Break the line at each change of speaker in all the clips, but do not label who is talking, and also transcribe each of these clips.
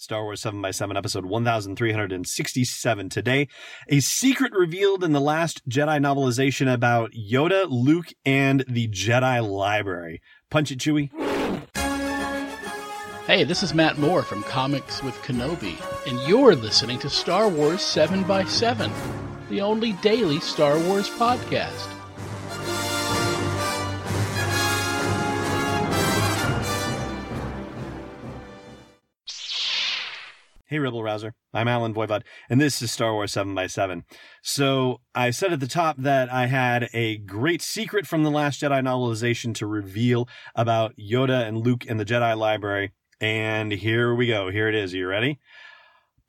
Star Wars 7 by 7 episode 1367 today. A secret revealed in the last Jedi novelization about Yoda, Luke, and the Jedi Library. Punch it, Chewie.
Hey, this is Matt Moore from Comics with Kenobi, and you're listening to Star Wars 7 by 7 the only daily Star Wars podcast.
Hey, Rebel Rouser. I'm Allen Voivod, and this is Star Wars 7 by 7 So, I said at the top that I had a great secret from The Last Jedi novelization to reveal about Yoda and Luke in the Jedi Library. And here we go. Here it is. Are you ready?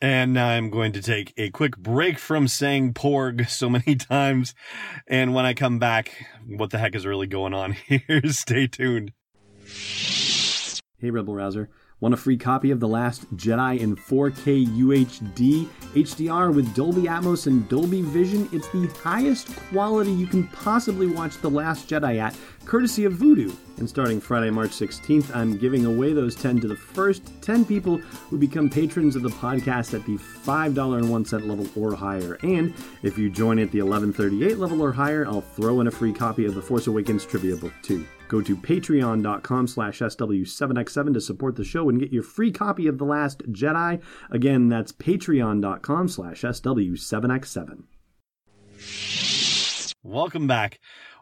And now I'm going to take a quick break from saying porg so many times. And when I come back, what the heck is really going on here? Stay tuned. Hey, Rebel Rouser. Want a free copy of The Last Jedi in 4K UHD HDR with Dolby Atmos and Dolby Vision? It's the highest quality you can possibly watch The Last Jedi at, courtesy of Vudu. And starting Friday, March 16th, I'm giving away those 10 to the first 10 people who become patrons of the podcast at the $5.01 level or higher. And if you join at the 1138 level or higher, I'll throw in a free copy of the Force Awakens trivia book too. Go to patreon.com slash SW7X7 to support the show and get your free copy of The Last Jedi. Again, that's patreon.com slash SW7X7. Welcome back.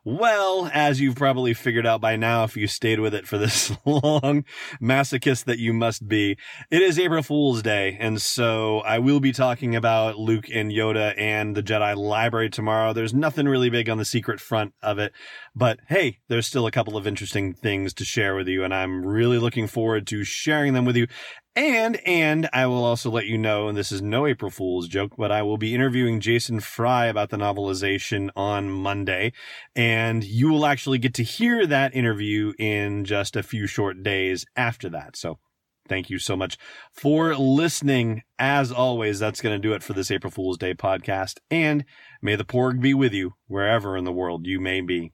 Well, as you've probably figured out by now, if you stayed with it for this long, masochist that you must be, it is April Fool's Day. And so I will be talking about Luke and Yoda and the Jedi Library tomorrow. There's nothing really big on the secret front of it, but hey, there's still a couple of interesting things to share with you. And I'm really looking forward to sharing them with you. And, and I will also let you know, and this is no April Fool's joke, but I will be interviewing Jason Fry about the novelization on Monday. And you will actually get to hear that interview in just a few short days after that. So thank you so much for listening. As always, that's going to do it for this April Fool's Day podcast. And may the porg be with you wherever in the world you may be.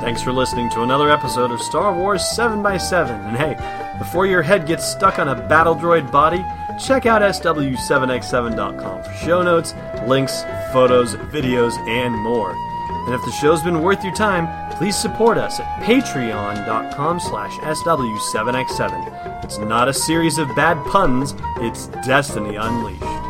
Thanks for listening to another episode of Star Wars 7x7. And hey, before your head gets stuck on a battle droid body, check out SW7x7.com for show notes, links, photos, videos, and more. And if the show's been worth your time, please support us at patreon.com slash SW7x7. It's not a series of bad puns, it's Destiny Unleashed.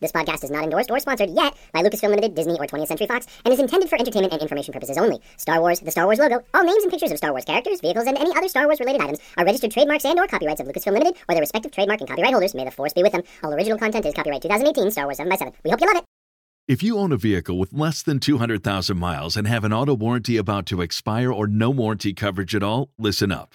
This podcast is not endorsed or sponsored yet by Lucasfilm Limited, Disney, or 20th Century Fox, and is intended for entertainment and information purposes only. Star Wars, the Star Wars logo, all names and pictures of Star Wars characters, vehicles, and any other Star Wars related items are registered trademarks and or copyrights of Lucasfilm Limited or their respective trademark and copyright holders. May the force be with them. All original content is copyright 2018 Star Wars 7x7. We hope you love it.
If you own a vehicle with less than 200,000 miles and have an auto warranty about to expire or no warranty coverage at all, listen up.